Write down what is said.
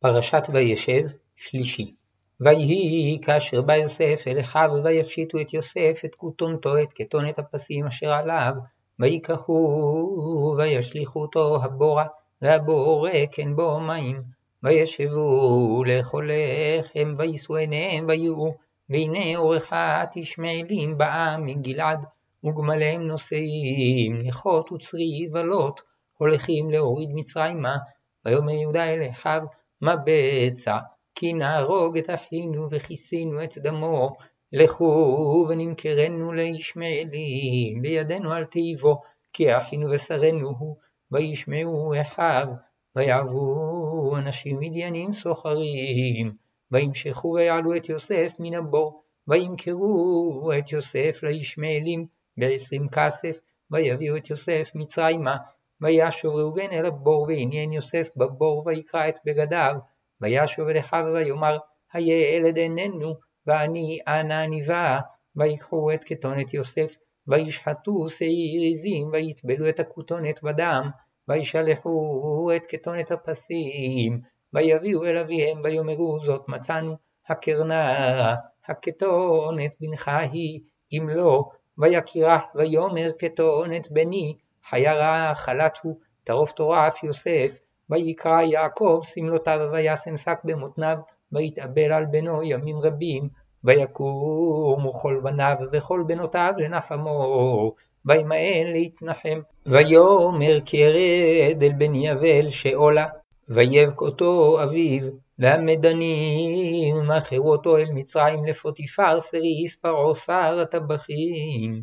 פרשת וישב, שלישי. ויהי כאשר בא יוסף אל אחיו ויפשיטו את יוסף את כותונתו את כתונת הפסים אשר עליו, ויקחו וישליכו אותו הבורה, והבור כן בו מים, וישבו לאכול לחם, ויישאו עיניהם ויראו, והנה אורחת ישמעאלים באה מגלעד, וגמליהם נושאים נכות וצרי ולוט, הולכים להוריד מצרימה, ויאמר יהודה אל אחיו מה בצע כי נהרוג את אחינו וכיסינו את דמו, לכו ונמכרנו לישמעאלים, בידינו אל תיבו, כי אחינו ושרנו הוא, וישמעו אחיו, ויעברו אנשים מדיינים סוחרים, וימשכו ויעלו את יוסף מן הבור, וימכרו את יוסף לישמעאלים בעשרים כסף, ויביאו את יוסף מצרימה, וישוב ראובן אל הבור, ועניין יוסף בבור, ויקרע את בגדיו, וישוב אל אחיו ויאמר, הילד איננו, ואני אנה אני בא, ויקחו את כתונת יוסף, וישחטו שעיר עזים, ויטבלו את הכותונת בדם, וישלחו את כתונת הפסים, ויביאו אל אביהם, ויאמרו זאת מצאנו, הקרנה, הכתונת בנך היא, אם לא, ויקירה, ויאמר כתונת בני, חיירה חלת הוא, טרוף טורף יוסף, ויקרא יעקב שמלותיו וישם שק במותניו, ויתאבל על בנו ימים רבים, ויקומו כל בניו וכל בנותיו לנחמו, וימאן להתנחם. ויאמר כי ארד אל בן יבל שאולה, ויבק אותו אביו, והמדנים מכרו אותו אל מצרים לפוטיפר סריס פרעה שר הטבחים.